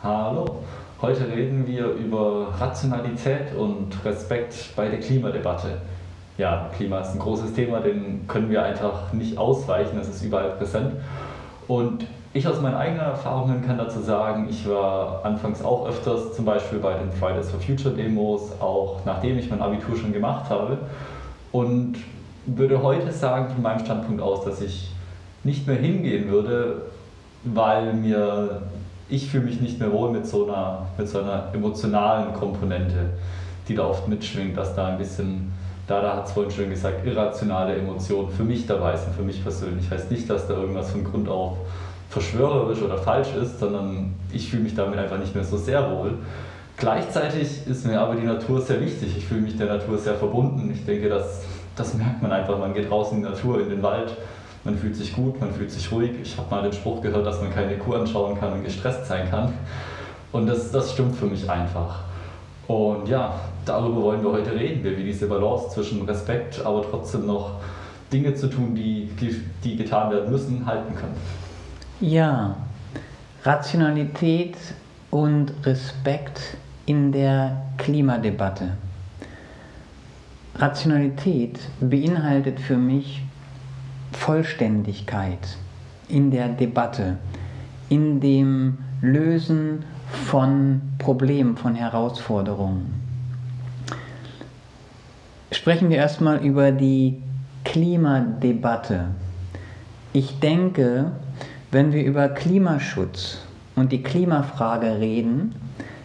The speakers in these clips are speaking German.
Hallo, heute reden wir über Rationalität und Respekt bei der Klimadebatte. Ja, Klima ist ein großes Thema, dem können wir einfach nicht ausweichen, es ist überall präsent. Und ich aus meinen eigenen Erfahrungen kann dazu sagen, ich war anfangs auch öfters zum Beispiel bei den Fridays for Future Demos, auch nachdem ich mein Abitur schon gemacht habe. Und würde heute sagen, von meinem Standpunkt aus, dass ich nicht mehr hingehen würde, weil mir ich fühle mich nicht mehr wohl mit so, einer, mit so einer emotionalen Komponente, die da oft mitschwingt, dass da ein bisschen, da, hat es vorhin schon gesagt, irrationale Emotionen für mich dabei sind, für mich persönlich. Heißt nicht, dass da irgendwas von Grund auf verschwörerisch oder falsch ist, sondern ich fühle mich damit einfach nicht mehr so sehr wohl. Gleichzeitig ist mir aber die Natur sehr wichtig. Ich fühle mich der Natur sehr verbunden. Ich denke, das, das merkt man einfach. Man geht raus in die Natur, in den Wald man fühlt sich gut, man fühlt sich ruhig. Ich habe mal den Spruch gehört, dass man keine Kuh anschauen kann und gestresst sein kann. Und das, das stimmt für mich einfach. Und ja, darüber wollen wir heute reden, wie wir diese Balance zwischen Respekt, aber trotzdem noch Dinge zu tun, die, die getan werden müssen, halten können. Ja, Rationalität und Respekt in der Klimadebatte. Rationalität beinhaltet für mich Vollständigkeit in der Debatte, in dem Lösen von Problemen, von Herausforderungen. Sprechen wir erstmal über die Klimadebatte. Ich denke, wenn wir über Klimaschutz und die Klimafrage reden,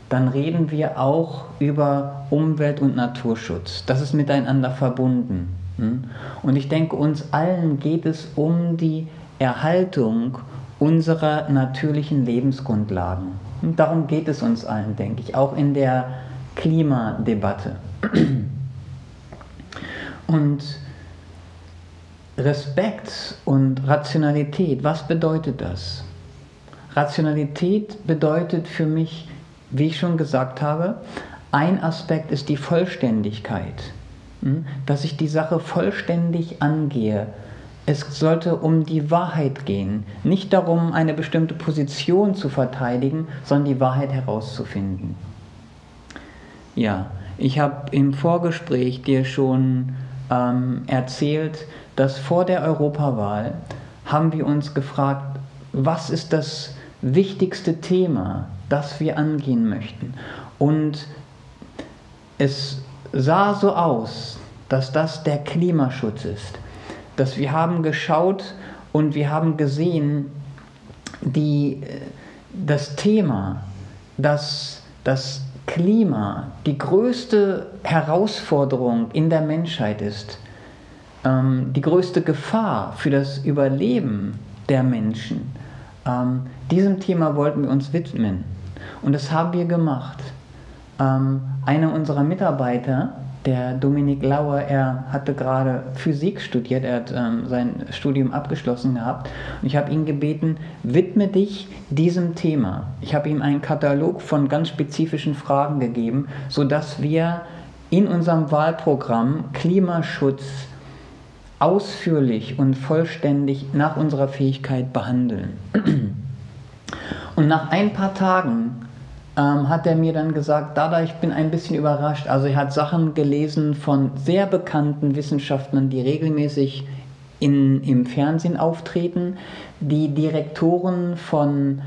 dann reden wir auch über Umwelt- und Naturschutz. Das ist miteinander verbunden. Hm? Und ich denke, uns allen geht es um die Erhaltung unserer natürlichen Lebensgrundlagen. Und darum geht es uns allen, denke ich, auch in der Klimadebatte. Und Respekt und Rationalität, was bedeutet das? Rationalität bedeutet für mich, wie ich schon gesagt habe, ein Aspekt ist die Vollständigkeit. Dass ich die Sache vollständig angehe. Es sollte um die Wahrheit gehen, nicht darum, eine bestimmte Position zu verteidigen, sondern die Wahrheit herauszufinden. Ja, ich habe im Vorgespräch dir schon ähm, erzählt, dass vor der Europawahl haben wir uns gefragt, was ist das wichtigste Thema, das wir angehen möchten. Und es sah so aus, dass das der Klimaschutz ist. Dass wir haben geschaut und wir haben gesehen, die, äh, das Thema, dass das Klima die größte Herausforderung in der Menschheit ist, ähm, die größte Gefahr für das Überleben der Menschen. Ähm, diesem Thema wollten wir uns widmen und das haben wir gemacht. Ähm, einer unserer Mitarbeiter, der Dominik Lauer, er hatte gerade Physik studiert, er hat ähm, sein Studium abgeschlossen gehabt. Und ich habe ihn gebeten, widme dich diesem Thema. Ich habe ihm einen Katalog von ganz spezifischen Fragen gegeben, sodass wir in unserem Wahlprogramm Klimaschutz ausführlich und vollständig nach unserer Fähigkeit behandeln. Und nach ein paar Tagen ähm, hat er mir dann gesagt, Dada, ich bin ein bisschen überrascht. Also er hat Sachen gelesen von sehr bekannten Wissenschaftlern, die regelmäßig in, im Fernsehen auftreten, die Direktoren von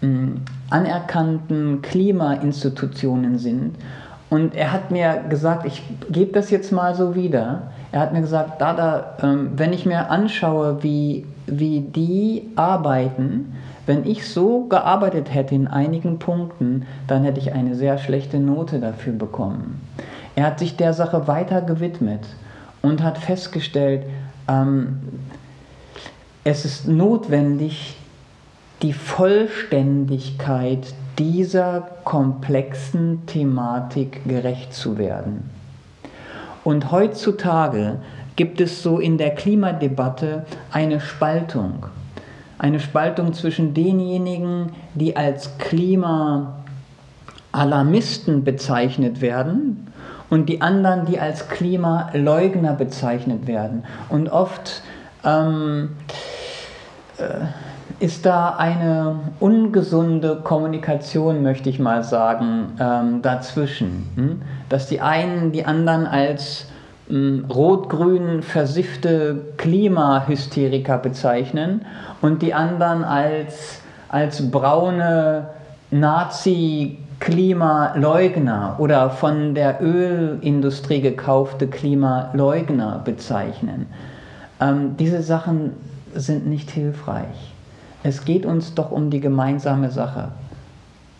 mh, hm, anerkannten Klimainstitutionen sind. Und er hat mir gesagt, ich gebe das jetzt mal so wieder. Er hat mir gesagt, Dada, ähm, wenn ich mir anschaue, wie, wie die arbeiten, wenn ich so gearbeitet hätte in einigen Punkten, dann hätte ich eine sehr schlechte Note dafür bekommen. Er hat sich der Sache weiter gewidmet und hat festgestellt, ähm, es ist notwendig, die Vollständigkeit dieser komplexen Thematik gerecht zu werden. Und heutzutage gibt es so in der Klimadebatte eine Spaltung eine Spaltung zwischen denjenigen, die als Klimaalarmisten bezeichnet werden und die anderen, die als Klimaleugner bezeichnet werden. Und oft ähm, äh, ist da eine ungesunde Kommunikation, möchte ich mal sagen, ähm, dazwischen. Hm? Dass die einen die anderen als rot-grün versiffte Klimahysteriker bezeichnen und die anderen als, als braune Nazi-Klimaleugner oder von der Ölindustrie gekaufte Klimaleugner bezeichnen. Ähm, diese Sachen sind nicht hilfreich. Es geht uns doch um die gemeinsame Sache,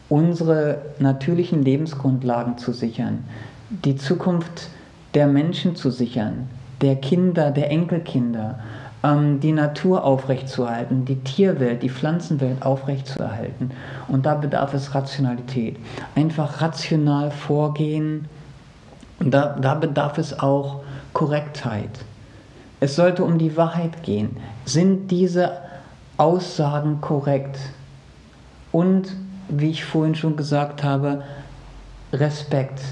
unsere natürlichen Lebensgrundlagen zu sichern, die Zukunft der Menschen zu sichern, der Kinder, der Enkelkinder, ähm, die Natur aufrechtzuerhalten, die Tierwelt, die Pflanzenwelt aufrechtzuerhalten. Und da bedarf es Rationalität. Einfach rational vorgehen. Da, da bedarf es auch Korrektheit. Es sollte um die Wahrheit gehen. Sind diese Aussagen korrekt. Und, wie ich vorhin schon gesagt habe, Respekt,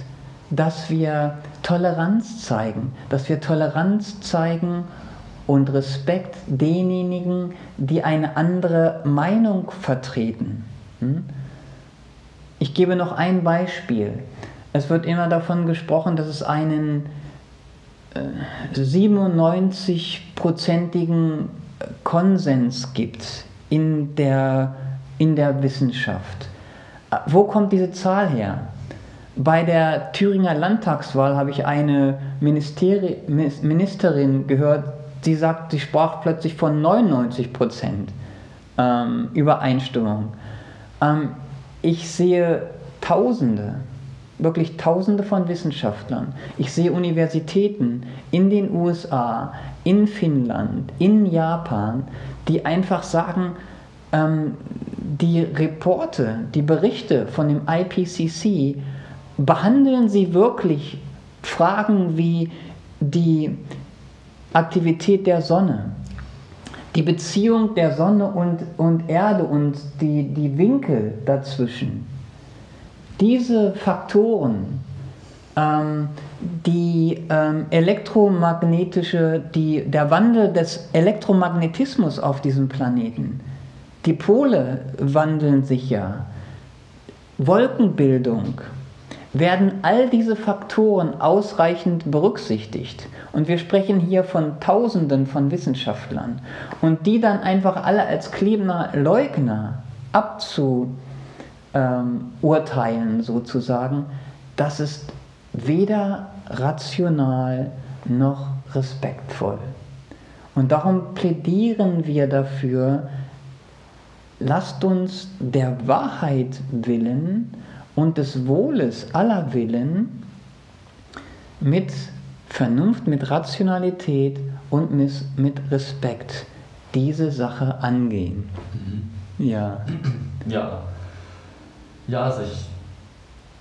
dass wir Toleranz zeigen, dass wir Toleranz zeigen und Respekt denjenigen, die eine andere Meinung vertreten. Hm? Ich gebe noch ein Beispiel. Es wird immer davon gesprochen, dass es einen 97-prozentigen äh, Konsens gibt in der, in der Wissenschaft. Wo kommt diese Zahl her? Bei der Thüringer Landtagswahl habe ich eine Ministeri Ministerin gehört, die sagt, sie sprach plötzlich von 99 Prozent ähm, Übereinstimmung. Ähm, ich sehe Tausende, wirklich Tausende von Wissenschaftlern. Ich sehe Universitäten in den USA, in Finnland, in Japan, die einfach sagen, ähm, die Reporte, die Berichte von dem IPCC, behandeln sie wirklich Fragen wie die Aktivität der Sonne, die Beziehung der Sonne und, und Erde und die, die Winkel dazwischen. Diese Faktoren ähm, die ähm, elektromagnetische, die, der Wandel des Elektromagnetismus auf diesem Planeten. Die Pole wandeln sich ja. Wolkenbildung. Werden all diese Faktoren ausreichend berücksichtigt? Und wir sprechen hier von Tausenden von Wissenschaftlern. Und die dann einfach alle als Klimaleugner abzuurteilen, ähm, sozusagen, das ist weder rational noch respektvoll. Und darum plädieren wir dafür, lasst uns der Wahrheit willen und des Wohles aller willen mit Vernunft, mit Rationalität und mit Respekt diese Sache angehen. Mhm. Ja. Ja. Ja, also ich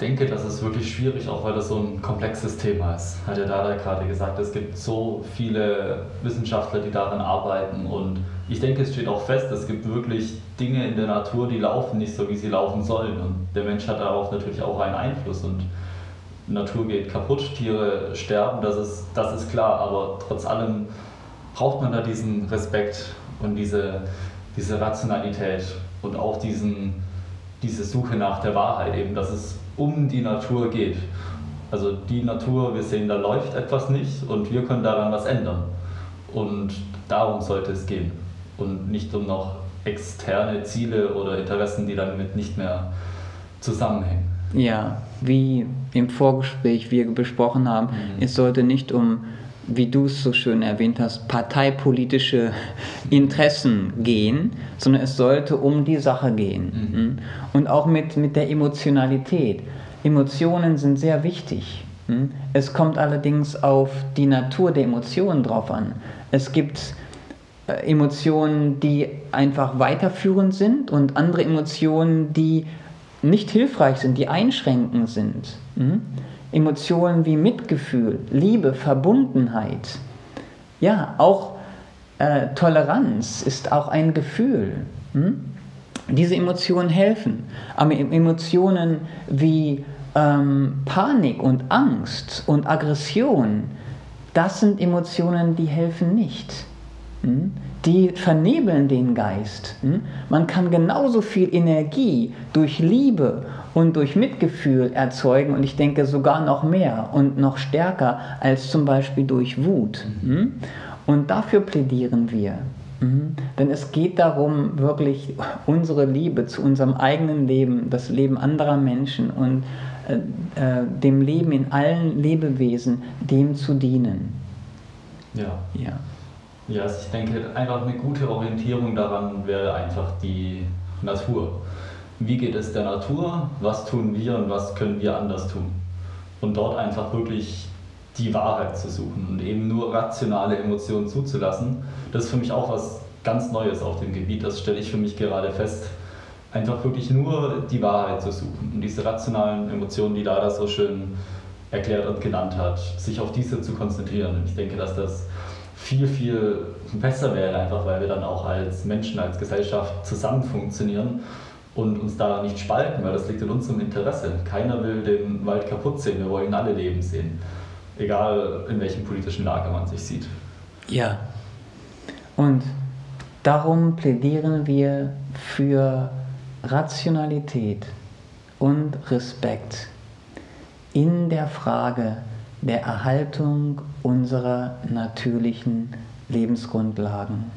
denke, das ist wirklich schwierig, auch weil das so ein komplexes Thema ist. Hat ja Dada gerade gesagt, es gibt so viele Wissenschaftler, die daran arbeiten und ich denke, es steht auch fest, es gibt wirklich Dinge in der Natur, die laufen nicht so, wie sie laufen sollen und der Mensch hat darauf natürlich auch einen Einfluss und Natur geht kaputt, Tiere sterben, das ist, das ist klar, aber trotz allem braucht man da diesen Respekt und diese, diese Rationalität und auch diesen, diese Suche nach der Wahrheit eben, dass es um die Natur geht. Also die Natur, wir sehen, da läuft etwas nicht und wir können daran was ändern. Und darum sollte es gehen. Und nicht um noch externe Ziele oder Interessen, die damit nicht mehr zusammenhängen. Ja, wie im Vorgespräch wir besprochen haben, mhm. es sollte nicht um, wie du es so schön erwähnt hast, parteipolitische Interessen gehen, sondern es sollte um die Sache gehen. Mhm. mhm. Und auch mit, mit der Emotionalität. Emotionen sind sehr wichtig. Mhm. Es kommt allerdings auf die Natur der Emotionen drauf an. Es gibt äh, Emotionen, die einfach weiterführend sind und andere Emotionen, die nicht hilfreich sind, die einschränkend sind. Mhm. Emotionen wie Mitgefühl, Liebe, Verbundenheit. Ja, auch äh, Toleranz ist auch ein Gefühl. Hm? Diese Emotionen helfen. Aber Emotionen wie ähm, Panik und Angst und Aggression, das sind Emotionen, die helfen nicht. Hm? die vernebeln den Geist. Hm? Man kann genauso viel Energie durch Liebe und durch Mitgefühl erzeugen und ich denke sogar noch mehr und noch stärker als zum Beispiel durch Wut. Hm? Und dafür plädieren wir. Hm? Denn es geht darum, wirklich unsere Liebe zu unserem eigenen Leben, das Leben anderer Menschen und äh, äh, dem Leben in allen Lebewesen, dem zu dienen. Ja. Ja. Ja, also ich denke, einfach eine gute Orientierung daran wäre einfach die Natur. Wie geht es der Natur? Was tun wir und was können wir anders tun? Und dort einfach wirklich die Wahrheit zu suchen und eben nur rationale Emotionen zuzulassen, das ist für mich auch was ganz Neues auf dem Gebiet. Das stelle ich für mich gerade fest. Einfach wirklich nur die Wahrheit zu suchen und diese rationalen Emotionen, die Dada so schön erklärt und genannt hat, sich auf diese zu konzentrieren. Und ich denke, dass das viel, viel besser wäre, einfach weil wir dann auch als Menschen, als Gesellschaft zusammen funktionieren und uns da nicht spalten, weil das liegt in unserem Interesse. Keiner will den Wald kaputt sehen, wir wollen alle Leben sehen, egal in welchem politischen Lager man sich sieht. Ja, und darum plädieren wir für Rationalität und Respekt in der Frage, der Erhaltung unserer natürlichen Lebensgrundlagen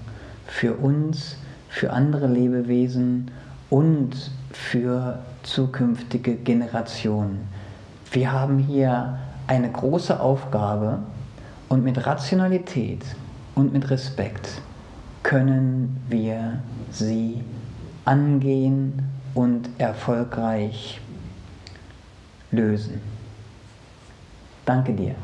für uns, für andere Lebewesen und für zukünftige Generationen. Wir haben hier eine große Aufgabe und mit Rationalität und mit Respekt können wir sie angehen und erfolgreich lösen. Danke dir.